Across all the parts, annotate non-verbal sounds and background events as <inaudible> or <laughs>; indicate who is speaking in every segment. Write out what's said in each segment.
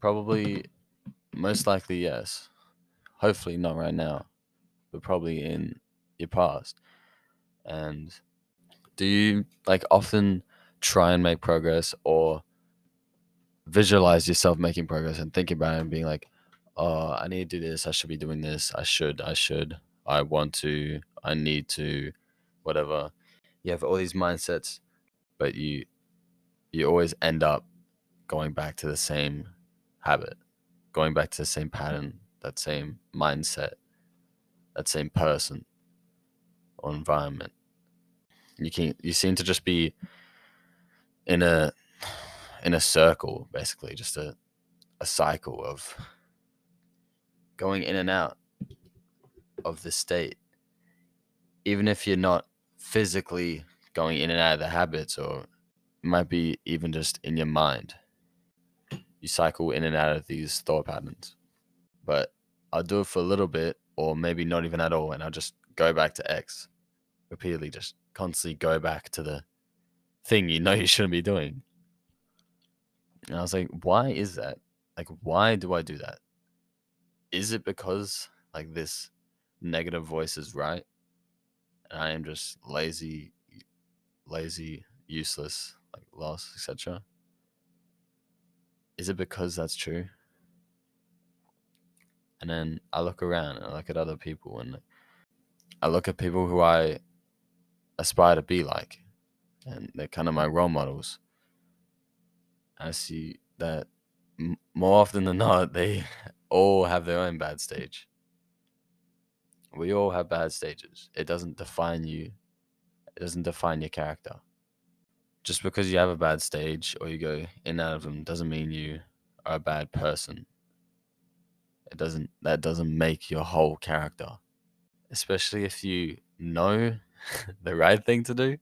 Speaker 1: Probably, most likely, yes. Hopefully, not right now, but probably in your past. And do you like often try and make progress or visualize yourself making progress and think about it and being like, oh, I need to do this. I should be doing this. I should. I should. I want to. I need to. Whatever. You have all these mindsets, but you you always end up going back to the same habit, going back to the same pattern, that same mindset, that same person or environment. You can you seem to just be in a in a circle, basically, just a a cycle of going in and out of the state. Even if you're not physically going in and out of the habits, or it might be even just in your mind, you cycle in and out of these thought patterns. But I'll do it for a little bit, or maybe not even at all, and I'll just go back to X repeatedly, just constantly go back to the thing you know <laughs> you shouldn't be doing. And I was like, why is that? Like, why do I do that? Is it because like this negative voice is right? And I am just lazy, lazy, useless, like lost, etc. Is it because that's true? And then I look around and I look at other people and I look at people who I aspire to be like, and they're kind of my role models. I see that m- more often than not, <laughs> they all have their own bad stage. We all have bad stages. It doesn't define you, it doesn't define your character. Just because you have a bad stage or you go in and out of them doesn't mean you are a bad person. It doesn't that doesn't make your whole character. Especially if you know <laughs> the right thing to do.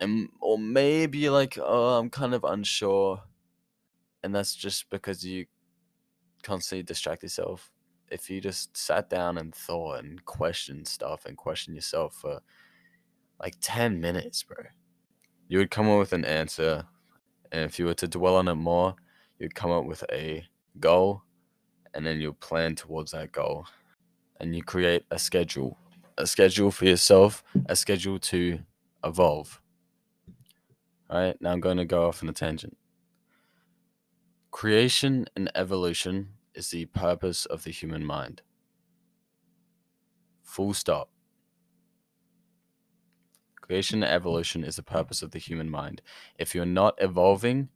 Speaker 1: And or maybe like, oh, I'm kind of unsure. And that's just because you constantly distract yourself. If you just sat down and thought and questioned stuff and questioned yourself for like 10 minutes, bro, you would come up with an answer. And if you were to dwell on it more, you'd come up with a goal and then you plan towards that goal. And you create a schedule, a schedule for yourself, a schedule to evolve. All right, now I'm going to go off on a tangent. Creation and evolution is the purpose of the human mind. Full stop. Creation and evolution is the purpose of the human mind. If you're not evolving,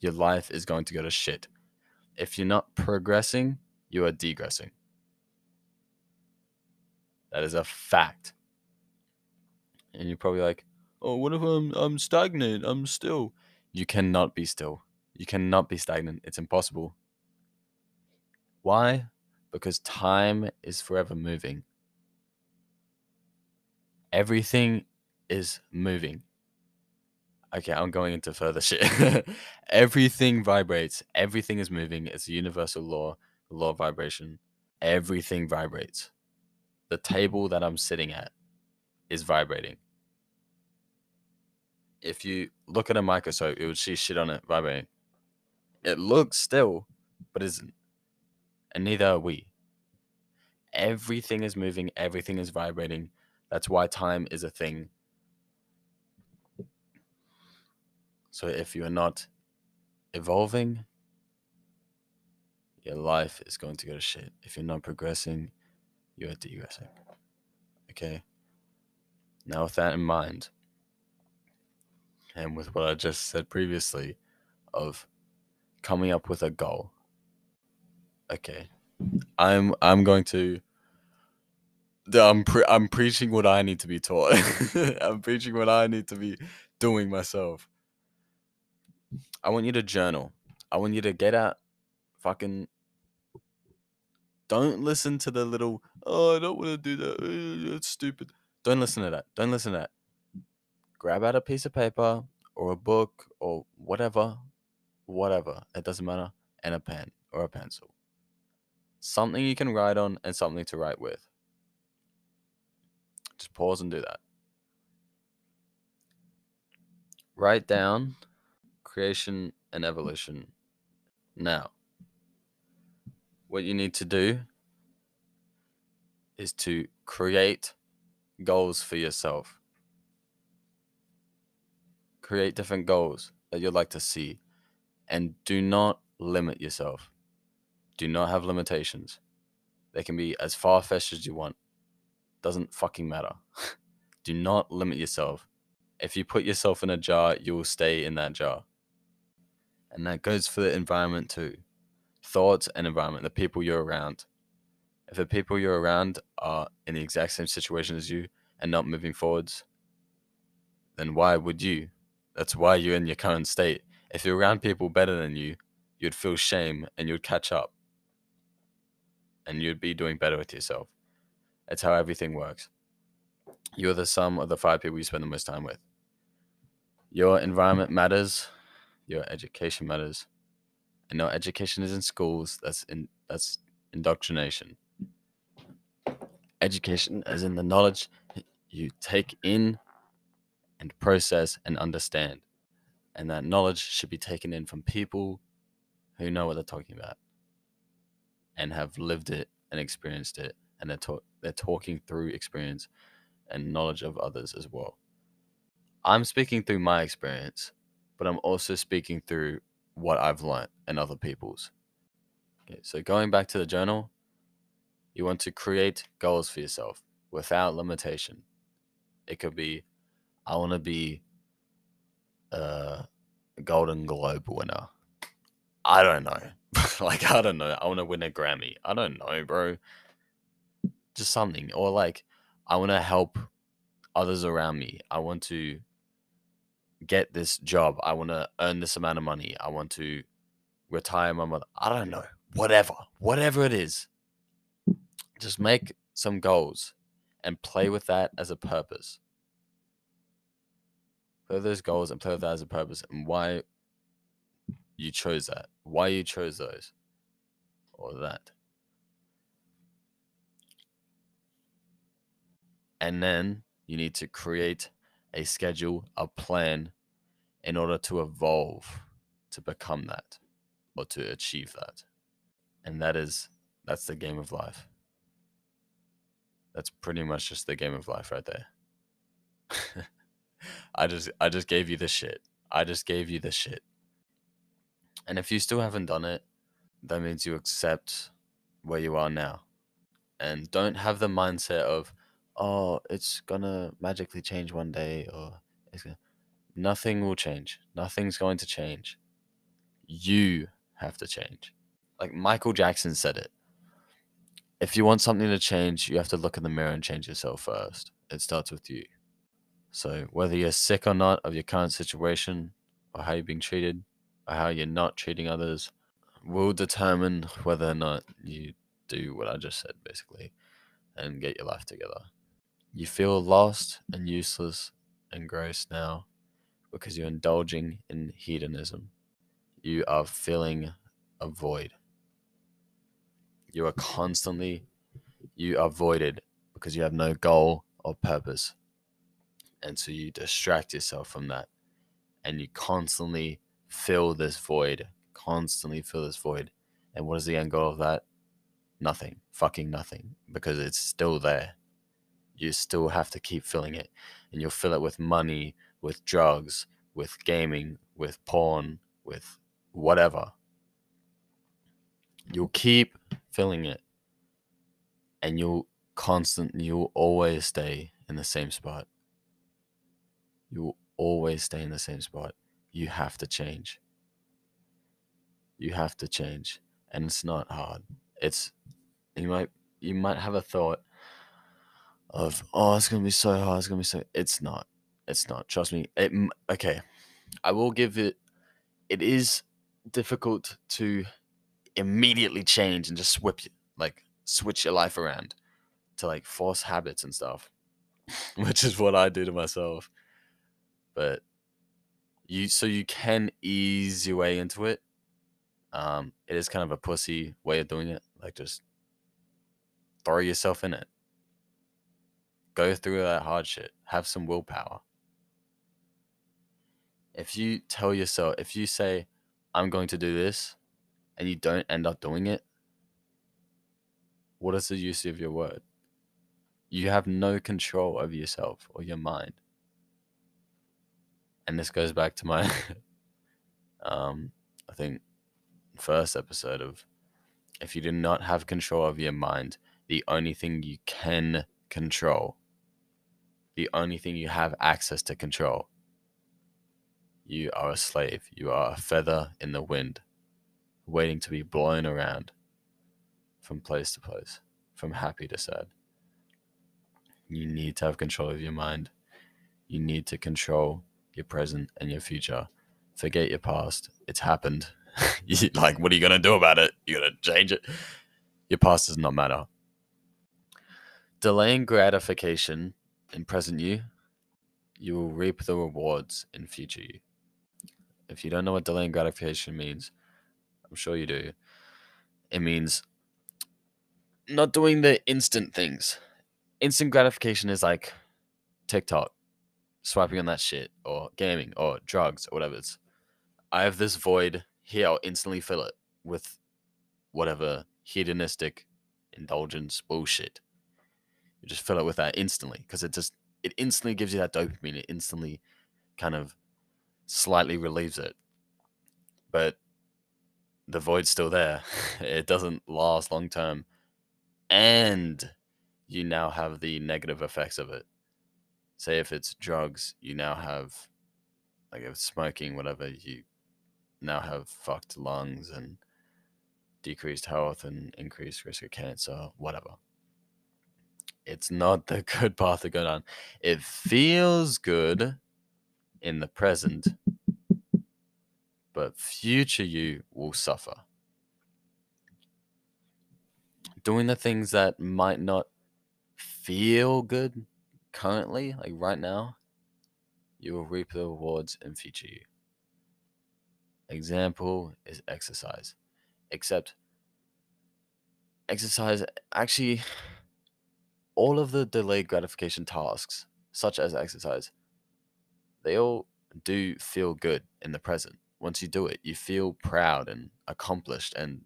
Speaker 1: your life is going to go to shit. If you're not progressing, you are degressing. That is a fact. And you're probably like, oh, what if I'm, I'm stagnant? I'm still. You cannot be still. You cannot be stagnant. It's impossible. Why? Because time is forever moving. Everything is moving. Okay, I'm going into further shit. <laughs> Everything vibrates. Everything is moving. It's a universal law, the law of vibration. Everything vibrates. The table that I'm sitting at is vibrating. If you look at a microscope, you would see shit on it vibrating. It looks still, but isn't. And neither are we. Everything is moving, everything is vibrating. That's why time is a thing. So if you're not evolving, your life is going to go to shit. If you're not progressing, you're degressing. Okay? Now, with that in mind, and with what I just said previously of coming up with a goal. Okay. I'm I'm going to I'm pre- I'm preaching what I need to be taught. <laughs> I'm preaching what I need to be doing myself. I want you to journal. I want you to get out fucking don't listen to the little oh I don't want to do that. It's stupid. Don't listen to that. Don't listen to that. Grab out a piece of paper or a book or whatever, whatever. It doesn't matter. And a pen or a pencil. Something you can write on and something to write with. Just pause and do that. Write down creation and evolution Now, what you need to do is to create goals for yourself. Create different goals that you'd like to see and do not limit yourself. Do not have limitations. They can be as far fetched as you want. Doesn't fucking matter. <laughs> do not limit yourself. If you put yourself in a jar, you will stay in that jar. And that goes for the environment too. Thoughts and environment, the people you're around. If the people you're around are in the exact same situation as you and not moving forwards, then why would you? That's why you're in your current state. If you're around people better than you, you'd feel shame and you'd catch up. And you'd be doing better with yourself. That's how everything works. You're the sum of the five people you spend the most time with. Your environment matters, your education matters. And no education is in schools, that's in that's indoctrination. Education is in the knowledge you take in and process and understand. And that knowledge should be taken in from people who know what they're talking about and have lived it and experienced it. And they're, they're talking through experience and knowledge of others as well. I'm speaking through my experience, but I'm also speaking through what I've learned and other people's. Okay, so going back to the journal, you want to create goals for yourself without limitation. It could be I want to be a Golden Globe winner. I don't know. <laughs> like, I don't know. I want to win a Grammy. I don't know, bro. Just something. Or like, I want to help others around me. I want to get this job. I want to earn this amount of money. I want to retire my mother. I don't know. Whatever. Whatever it is. Just make some goals and play with that as a purpose play those goals and play with that as a purpose and why you chose that, why you chose those or that. And then you need to create a schedule, a plan in order to evolve to become that or to achieve that. And that is that's the game of life. That's pretty much just the game of life right there. <laughs> I just I just gave you the shit. I just gave you the shit. And if you still haven't done it, that means you accept where you are now. And don't have the mindset of, oh, it's gonna magically change one day or it's gonna nothing will change. Nothing's going to change. You have to change. Like Michael Jackson said it. If you want something to change, you have to look in the mirror and change yourself first. It starts with you. So, whether you're sick or not of your current situation, or how you're being treated, or how you're not treating others, will determine whether or not you do what I just said, basically, and get your life together. You feel lost and useless and gross now because you're indulging in hedonism. You are filling a void. You are constantly, you are voided because you have no goal or purpose and so you distract yourself from that. And you constantly fill this void, constantly fill this void. And what is the end goal of that? Nothing. Fucking nothing. Because it's still there. You still have to keep filling it. And you'll fill it with money, with drugs, with gaming, with porn, with whatever. You'll keep filling it. And you'll constantly, you'll always stay in the same spot you will always stay in the same spot. You have to change. You have to change. And it's not hard. It's you might you might have a thought of oh it's gonna be so hard it's gonna be so it's not it's not trust me it okay i will give it it is difficult to immediately change and just switch like switch your life around to like force habits and stuff <laughs> which is what i do to myself but you so you can ease your way into it. Um, it is kind of a pussy way of doing it. Like just throw yourself in it. Go through that hard shit. Have some willpower. If you tell yourself, if you say, I'm going to do this, and you don't end up doing it, what is the use of your word? You have no control over yourself or your mind. And this goes back to my, <laughs> um, I think, first episode of if you do not have control of your mind, the only thing you can control, the only thing you have access to control, you are a slave. You are a feather in the wind, waiting to be blown around from place to place, from happy to sad. You need to have control of your mind. You need to control your present and your future. Forget your past. It's happened. <laughs> like, what are you going to do about it? You're going to change it? Your past does not matter. Delaying gratification in present you, you will reap the rewards in future you. If you don't know what delaying gratification means, I'm sure you do. It means not doing the instant things. Instant gratification is like TikTok, swiping on that shit, or gaming, or drugs, or whatever. It's I have this void here. I'll instantly fill it with whatever hedonistic indulgence bullshit. You just fill it with that instantly because it just it instantly gives you that dopamine. It instantly kind of slightly relieves it. But the void's still there. <laughs> It doesn't last long term. And you now have the negative effects of it. Say if it's drugs, you now have like if it's smoking, whatever, you now have fucked lungs and decreased health and increased risk of cancer, whatever. It's not the <laughs> good path to go down. It mm-hmm. feels good in the present, but future you will suffer. Doing the things that might not feel good currently, like right now, you will reap the rewards in future you. Example is exercise. Except exercise actually all of the delayed gratification tasks, such as exercise, they all do feel good in the present. Once you do it, you feel proud and accomplished and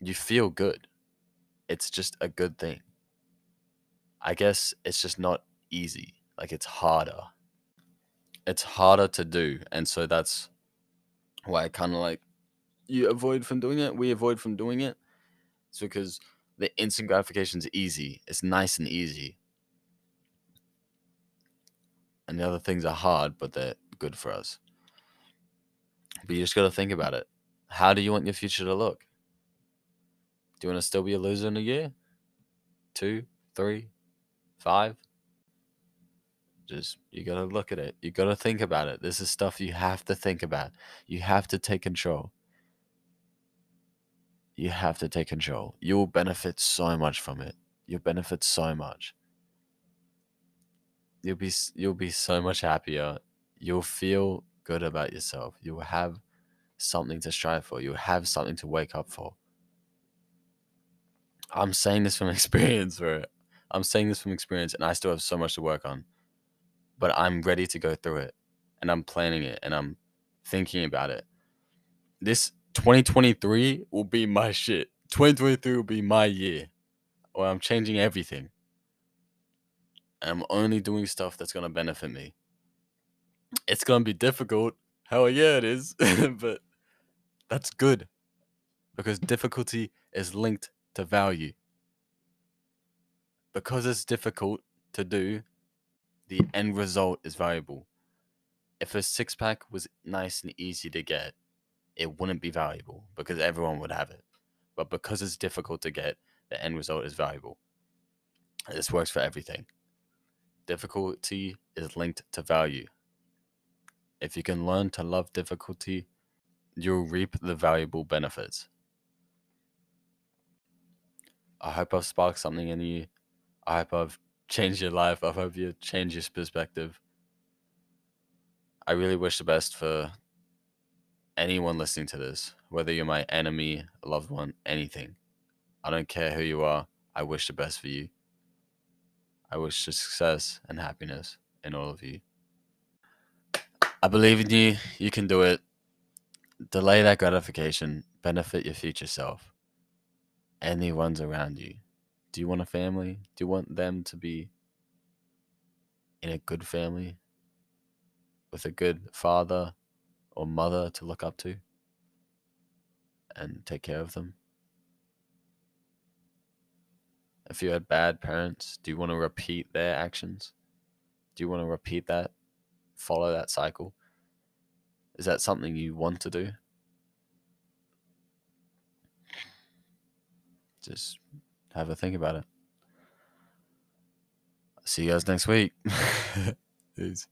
Speaker 1: you feel good. It's just a good thing. I guess it's just not easy. Like it's harder. It's harder to do. And so that's why I kind of like you avoid from doing it. We avoid from doing it. It's because the instant gratification is easy. It's nice and easy. And the other things are hard, but they're good for us. But you just got to think about it. How do you want your future to look? Do you want to still be a loser in a year? Two, three, five? Just, you got to look at it. You got to think about it. This is stuff you have to think about. You have to take control you have to take control. You'll benefit so much from it. You'll benefit so much. You'll be you'll be so much happier. You'll feel good about yourself. You'll have something to strive for. You'll have something to wake up for. I'm saying this from <laughs> experience, bro. I'm saying this from experience, and I still have so much to work on. But I'm ready to go through it, and I'm planning it, and I'm thinking about it. This 2023 will be my shit. 2023 will be my year. Or I'm changing everything. And I'm only doing stuff that's going to benefit me. It's going to be difficult. Hell yeah, it is. <laughs> but that's good. Because difficulty is linked to value. Because it's difficult to do, the end result is valuable. If a six pack was nice and easy to get, it wouldn't be valuable because everyone would have it. But because it's difficult to get, the end result is valuable. This works for everything. Difficulty is linked to value. If you can learn to love difficulty, you'll reap the valuable benefits. I hope I've sparked something in you. I hope I've changed your life. I hope you've changed your perspective. I really wish the best for anyone listening to this, whether you're my enemy, loved one, anything. I don't care who you are. I wish the best for you. I wish success and happiness in all of you. I believe in you. You can do it. delay that gratification, benefit your future self Anyone's around you. Do you want a family? Do you want them to be in a good family with a good father or mother to look up to and take care of them? If you had bad parents, do you want to repeat their actions? Do you want to repeat that? Follow that cycle? Is that something you want to do? Just have a think about it. See you guys next week. <laughs> Peace.